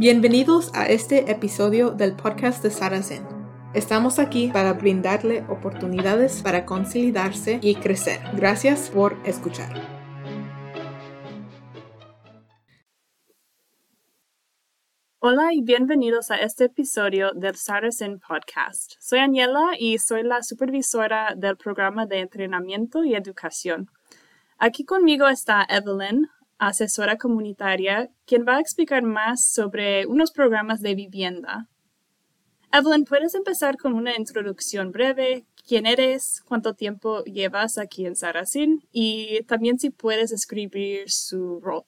Bienvenidos a este episodio del podcast de Sara Zen. Estamos aquí para brindarle oportunidades para consolidarse y crecer. Gracias por escuchar. Hola y bienvenidos a este episodio del Zen Podcast. Soy Aniela y soy la supervisora del programa de entrenamiento y educación. Aquí conmigo está Evelyn, asesora comunitaria, quien va a explicar más sobre unos programas de vivienda. Evelyn, ¿puedes empezar con una introducción breve? ¿Quién eres? ¿Cuánto tiempo llevas aquí en Saracen? Y también si puedes escribir su rol.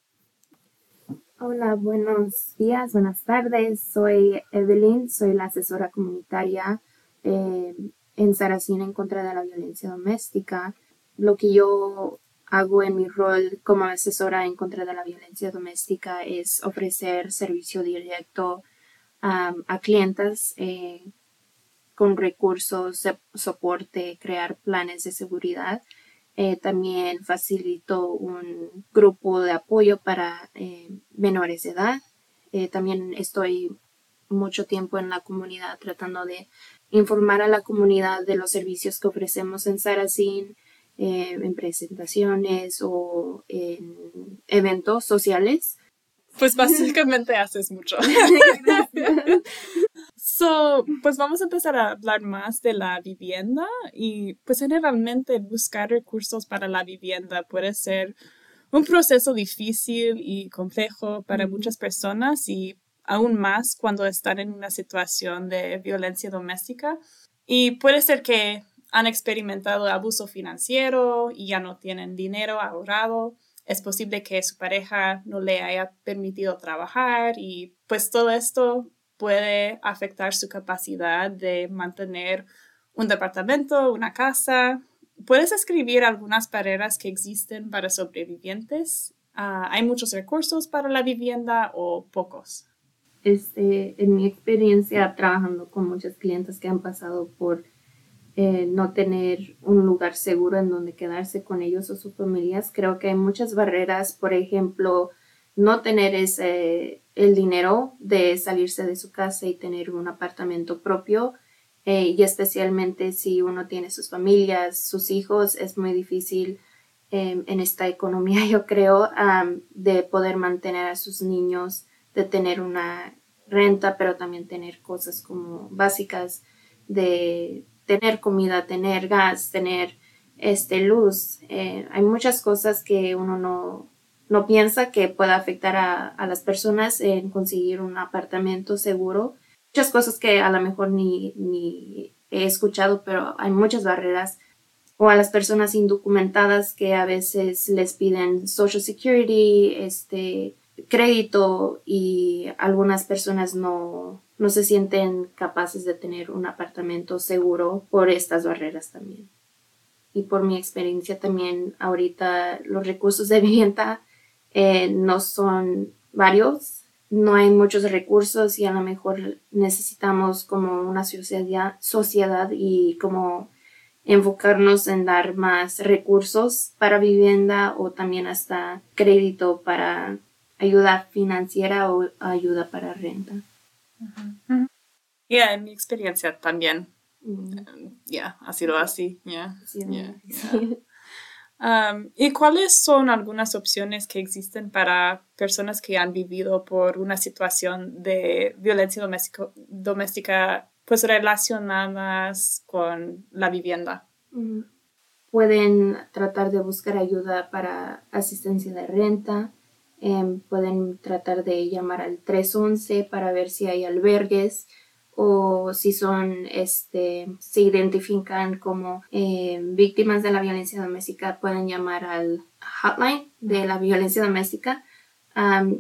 Hola, buenos días, buenas tardes. Soy Evelyn, soy la asesora comunitaria eh, en Saracen en contra de la violencia doméstica. Lo que yo hago en mi rol como asesora en contra de la violencia doméstica es ofrecer servicio directo a clientes eh, con recursos de soporte, crear planes de seguridad eh, también facilito un grupo de apoyo para eh, menores de edad. También estoy mucho tiempo en la comunidad tratando de informar a la comunidad de los servicios que ofrecemos en Saracen, en presentaciones o en eventos sociales. Pues básicamente haces mucho. So, pues vamos a empezar a hablar más de la vivienda y pues generalmente buscar recursos para la vivienda puede ser un proceso difícil y complejo para muchas personas y aún más cuando están en una situación de violencia doméstica. Y puede ser que han experimentado abuso financiero y ya no tienen dinero ahorrado. Es posible que su pareja no le haya permitido trabajar y pues todo esto puede afectar su capacidad de mantener un departamento, una casa. ¿Puedes escribir algunas barreras que existen para sobrevivientes? Ah, ¿Hay muchos recursos para la vivienda o pocos? Este, en mi experiencia trabajando con muchos clientes que han pasado por eh, no tener un lugar seguro en donde quedarse con ellos o sus familias, creo que hay muchas barreras, por ejemplo, no tener ese, el dinero de salirse de su casa y tener un apartamento propio. Eh, y especialmente si uno tiene sus familias, sus hijos, es muy difícil em, en esta economía, yo creo, de poder mantener a sus niños, de tener una renta, pero también tener cosas como básicas de tener comida, tener gas, tener este, luz. Eh, hay muchas cosas que uno no, no piensa que pueda afectar a, las personas en conseguir un apartamento seguro. Muchas cosas que a lo mejor ni, ni he escuchado, pero hay muchas barreras. O a las personas indocumentadas que a veces les piden Social Security, este, crédito y algunas personas no, no se sienten capaces de tener un apartamento seguro por estas barreras también. Y por mi experiencia también ahorita los recursos de vivienda eh, no son varios, no hay muchos recursos y a lo mejor necesitamos como una sociedad, sociedad y como enfocarnos en dar más recursos para vivienda o también hasta crédito para ayuda financiera o ayuda para renta. Ya, en mi experiencia también. Ya, ha sido así. ¿Y cuáles son algunas opciones que existen para personas que han vivido por una situación de violencia doméstica pues relacionadas con la vivienda? Pueden tratar de buscar ayuda para asistencia de renta, em, pueden tratar de llamar al 311 para ver si hay albergues o si son, este, se identifican como eh, víctimas de la violencia doméstica, pueden llamar al hotline de la violencia doméstica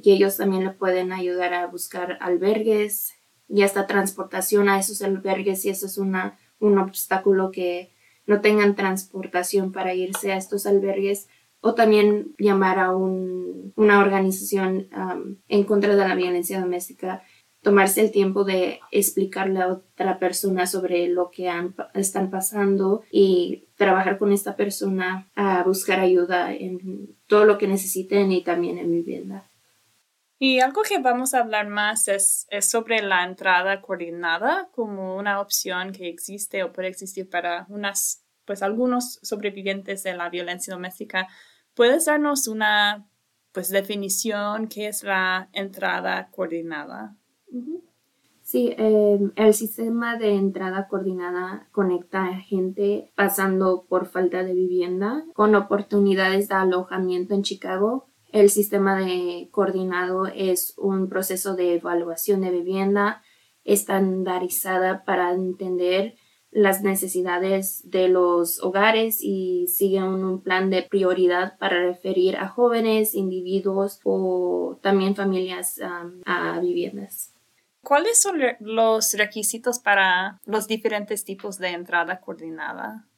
y ellos también le pueden ayudar a buscar albergues y hasta transportación a esos albergues si eso es una, un obstáculo que no tengan transportación para irse a estos albergues o también llamar a un, una organización en contra de la violencia doméstica tomarse el tiempo de explicarle a otra persona sobre lo que están pasando y trabajar con esta persona a buscar ayuda en todo lo que necesiten y también en vivienda. Y algo que vamos a hablar más es, es, sobre la entrada coordinada como una opción que existe o puede existir para unas, pues algunos sobrevivientes de la violencia doméstica. ¿Puedes darnos una pues definición qué es la entrada coordinada? Sí, em, el sistema de entrada coordinada conecta a gente pasando por falta de vivienda con oportunidades de alojamiento en Chicago el sistema de coordinado es un proceso de evaluación de vivienda estandarizada para entender las necesidades de los hogares y sigue un plan de prioridad para referir a jóvenes, individuos o también familias a viviendas. ¿Cuáles son los requisitos para los diferentes tipos de entrada coordinada?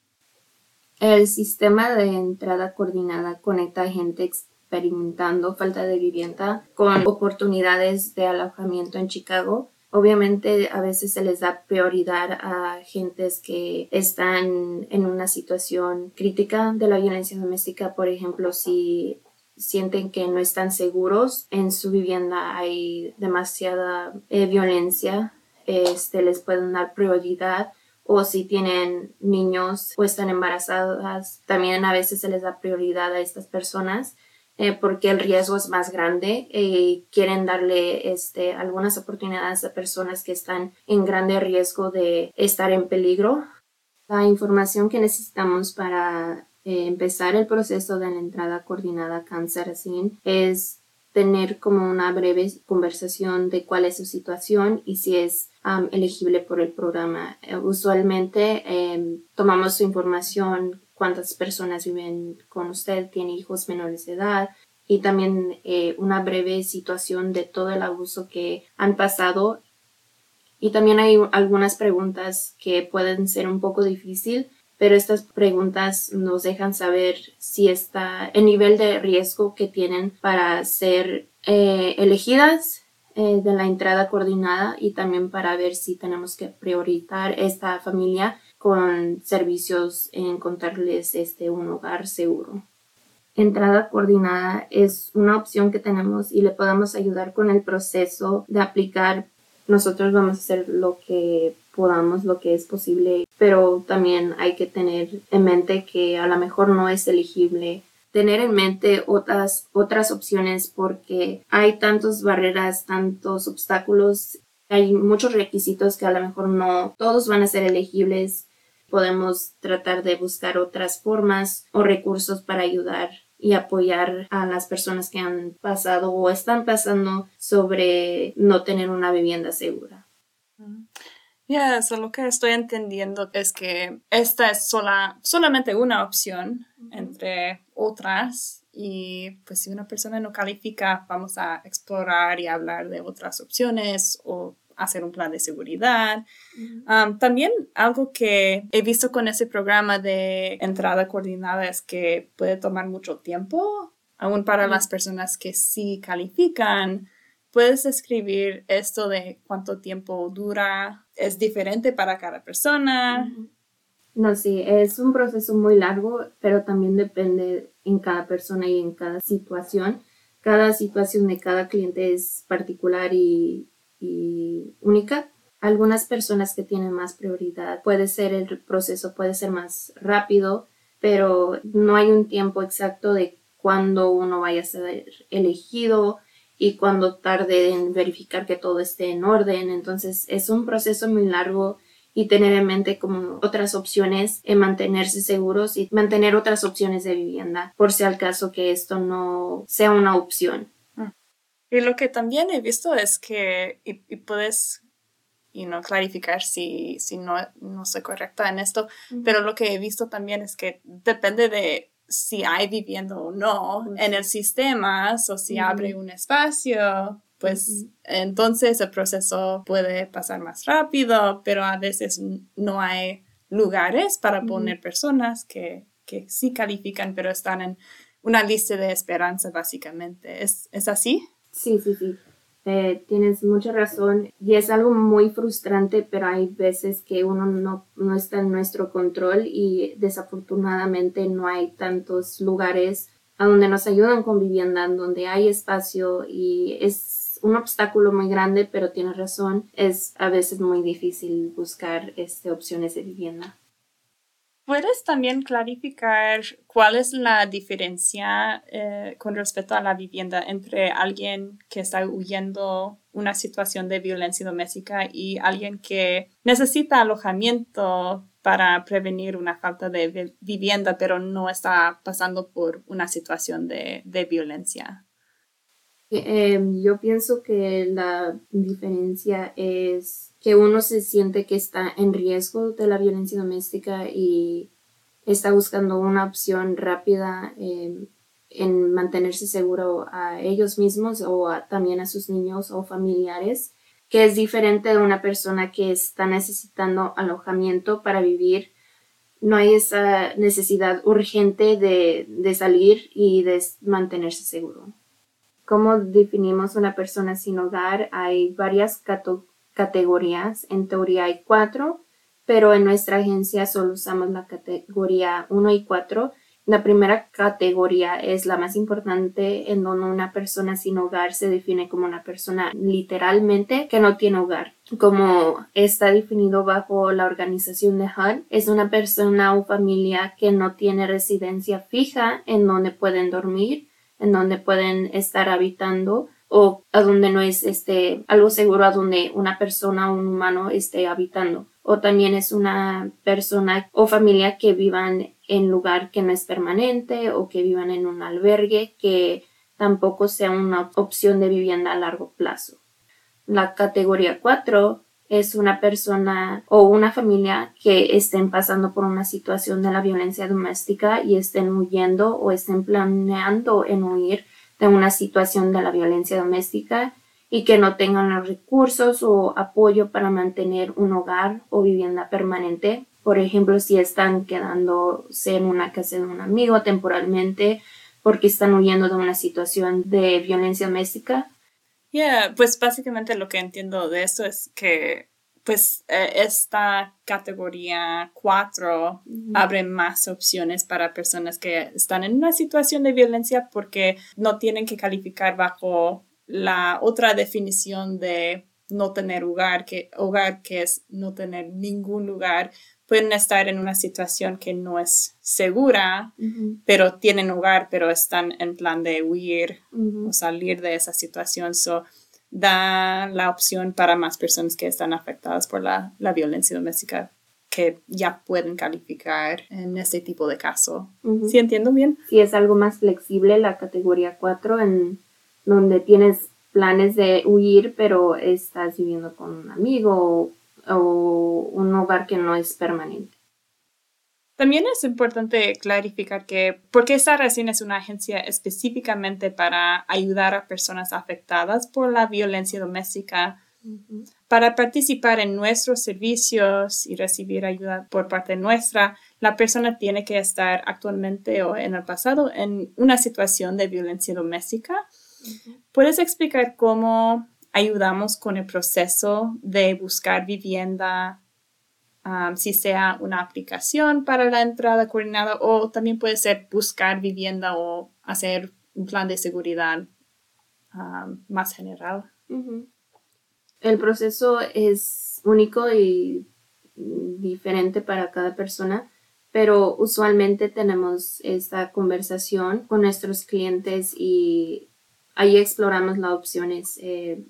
El sistema de entrada coordinada conecta a gente experimentando falta de vivienda con oportunidades de alojamiento en Chicago. Obviamente a veces se les da prioridad a gentes que están en una situación crítica de la violencia doméstica, por ejemplo, si sienten que no están seguros en su vivienda, hay demasiada eh, violencia, este, les pueden dar prioridad o si tienen niños o están embarazadas, también a veces se les da prioridad a estas personas. Eh, porque el riesgo es más grande y eh, quieren darle este, algunas oportunidades a personas que están en grande riesgo de estar en peligro. La información que necesitamos para eh, empezar el proceso de la entrada coordinada cáncer es tener como una breve conversación de cuál es su situación y si es elegible por el programa. usualmente em, tomamos su información cuántas personas viven con usted, tiene hijos menores de edad y también eh, una breve situación de todo el abuso que han pasado. Y también hay algunas preguntas que pueden ser un poco difícil, pero estas preguntas nos dejan saber si está el nivel de riesgo que tienen para ser eh, elegidas eh, de la entrada coordinada y también para ver si tenemos que priorizar esta familia con servicios en encontrarles este, un hogar seguro. Entrada coordinada es una opción que tenemos y le podemos ayudar con el proceso de aplicar. Nosotros vamos a hacer lo que podamos, lo que es posible, pero también hay que tener en mente que a lo mejor no es elegible tener en mente otras, otras opciones porque hay tantas barreras, tantos obstáculos, hay muchos requisitos que a lo mejor no todos van a ser elegibles podemos tratar de buscar otras formas o recursos para ayudar y apoyar a las personas que han pasado o están pasando sobre no tener una vivienda segura. Ya, eso lo que estoy entendiendo es que esta es sola, solamente una opción entre otras y pues si una persona no califica, vamos a explorar y hablar de otras opciones o hacer un plan de seguridad. también algo que he visto con ese programa de entrada coordinada es que puede tomar mucho tiempo, aún para las personas que sí califican. Puedes escribir esto de cuánto tiempo dura, es diferente para cada persona. No, sí, es un proceso muy largo, pero también depende en cada persona y en cada situación. Cada situación de cada cliente es particular y única. Algunas personas que tienen más prioridad, puede ser el proceso, puede ser más rápido, pero no hay un tiempo exacto de cuándo uno vaya a ser elegido y cuándo tarde en verificar que todo esté en orden. Entonces es un proceso muy largo y tener en mente como otras opciones en mantenerse seguros y mantener otras opciones de vivienda por si al caso que esto no sea una opción. Y lo que también he visto es que, y, puedes y no clarificar si, si no, no soy correcta en esto, pero lo que he visto también es que depende de si hay vivienda o no en el sistema, o si abre un espacio, pues entonces el proceso puede pasar más rápido, pero a veces no hay lugares para poner personas que, que sí califican, pero están en una lista de esperanza básicamente. ¿Es, ¿es así? Sí, sí, sí. Eh, tienes mucha razón y es algo muy frustrante, pero hay veces que uno no, está en nuestro control y desafortunadamente no hay tantos lugares a donde nos ayudan con vivienda, donde hay espacio y es un obstáculo muy grande, pero tiene razón, es a veces muy difícil buscar este, opciones de vivienda. ¿Puedes también clarificar cuál es la diferencia eh, con respecto a la vivienda entre alguien que está huyendo una situación de violencia doméstica y alguien que necesita alojamiento para prevenir una falta de vivienda, pero no está pasando por una situación de, violencia? Eh, yo pienso que la diferencia es que uno se siente que está en riesgo de la violencia doméstica y está buscando una opción rápida em, en mantenerse seguro a ellos mismos o también a sus niños o familiares, que es diferente de una persona que está necesitando alojamiento para vivir. No hay esa necesidad urgente de, de salir y de mantenerse seguro. ¿Cómo definimos una persona sin hogar? Hay varias categorías categorías. En teoría hay cuatro, pero en nuestra agencia solo usamos la categoría 1 y 4. La primera categoría es la más importante, en donde una persona sin hogar se define como una persona literalmente que no tiene hogar. Como está definido bajo la organización de HUD, es una persona o familia que no tiene residencia fija en donde pueden dormir, en donde pueden estar habitando o a donde no es este algo seguro a donde una persona o un humano esté habitando o también es una persona o familia que vivan en lugar que no es permanente o que vivan en un albergue que tampoco sea una opción de vivienda a largo plazo. La categoría 4 es una persona o una familia que estén pasando por una situación de la violencia doméstica y estén huyendo o estén planeando en huir una situación de la violencia doméstica y que no tengan los recursos o apoyo para mantener un hogar o vivienda permanente. Por ejemplo, si están quedándose en una casa de un amigo temporalmente porque están huyendo de una situación de violencia doméstica. Yeah, pues básicamente lo que entiendo de esto es que pues eh, esta categoría 4 abre más opciones para personas que están en una situación de violencia porque no tienen que calificar bajo la otra definición de no tener hogar, que hogar que es no tener ningún lugar, pueden estar en una situación que no es segura, pero tienen hogar, pero están en plan de huir o salir de esa situación. So, da la opción para más personas que están afectadas por la, violencia doméstica que ya pueden calificar en este tipo de caso. ¿Sí entiendo bien? Sí, es algo más flexible la categoría 4 en donde tienes planes de huir, pero estás viviendo con un amigo o un hogar que no es permanente. También es importante clarificar que porque esta recién es una agencia específicamente para ayudar a personas afectadas por la violencia doméstica. Para participar en nuestros servicios y recibir ayuda por parte nuestra, la persona tiene que estar actualmente o en el pasado en una situación de violencia doméstica. ¿Puedes explicar cómo ayudamos con el proceso de buscar vivienda, si sea una aplicación para la entrada coordinada o también puede ser buscar vivienda o hacer un plan de seguridad más general. El proceso es único y diferente para cada persona, pero usualmente tenemos esta conversación con nuestros clientes y ahí exploramos las opciones. Eh,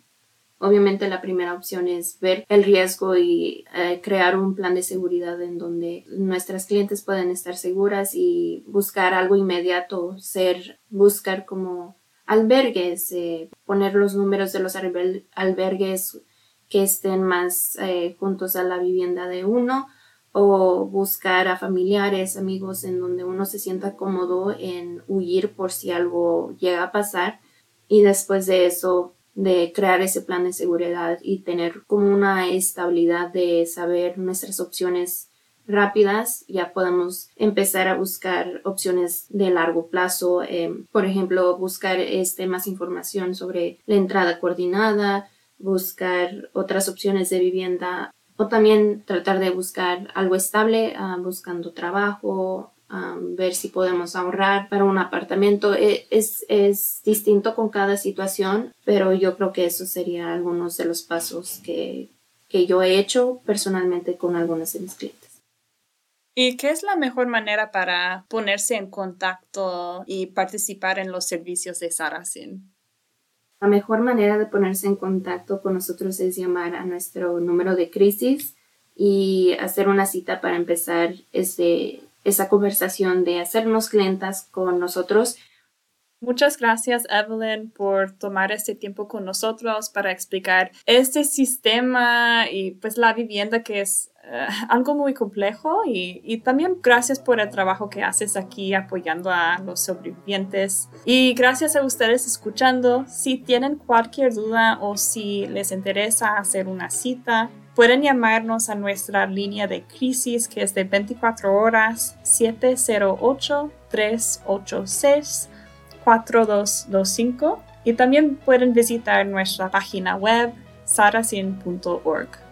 Obviamente la primera opción es ver el riesgo y eh, crear un plan de seguridad en donde nuestras clientes pueden estar seguras y buscar algo inmediato, ser, buscar como albergues, eh, poner los números de los albergues que estén más eh, juntos a la vivienda de uno o buscar a familiares, amigos en donde uno se sienta cómodo en huir por si algo llega a pasar. Y después de eso de crear ese plan de seguridad y tener como una estabilidad de saber nuestras opciones rápidas, ya podemos empezar a buscar opciones de largo plazo, em, por ejemplo, buscar este, más información sobre la entrada coordinada, buscar otras opciones de vivienda o también tratar de buscar algo estable, ah, buscando trabajo ver si podemos ahorrar para un apartamento. E, es, es, distinto con cada situación, pero yo creo que eso sería algunos de los pasos que, que yo he hecho personalmente con algunos de mis clientes. ¿Y qué es la mejor manera para ponerse en contacto y participar en los servicios de Saracen? La mejor manera de ponerse en contacto con nosotros es llamar a nuestro número de crisis y hacer una cita para empezar este, esa conversación de hacernos clientas con nosotros. Muchas gracias, Evelyn, por tomar este tiempo con nosotros para explicar este sistema y pues la vivienda que es eh, algo muy complejo y, y, también gracias por el trabajo que haces aquí apoyando a los sobrevivientes y gracias a ustedes escuchando. Si tienen cualquier duda o si les interesa hacer una cita, Pueden llamarnos a nuestra línea de crisis que es de 24 horas 708-386-4225 y también pueden visitar nuestra página web sarasin.org.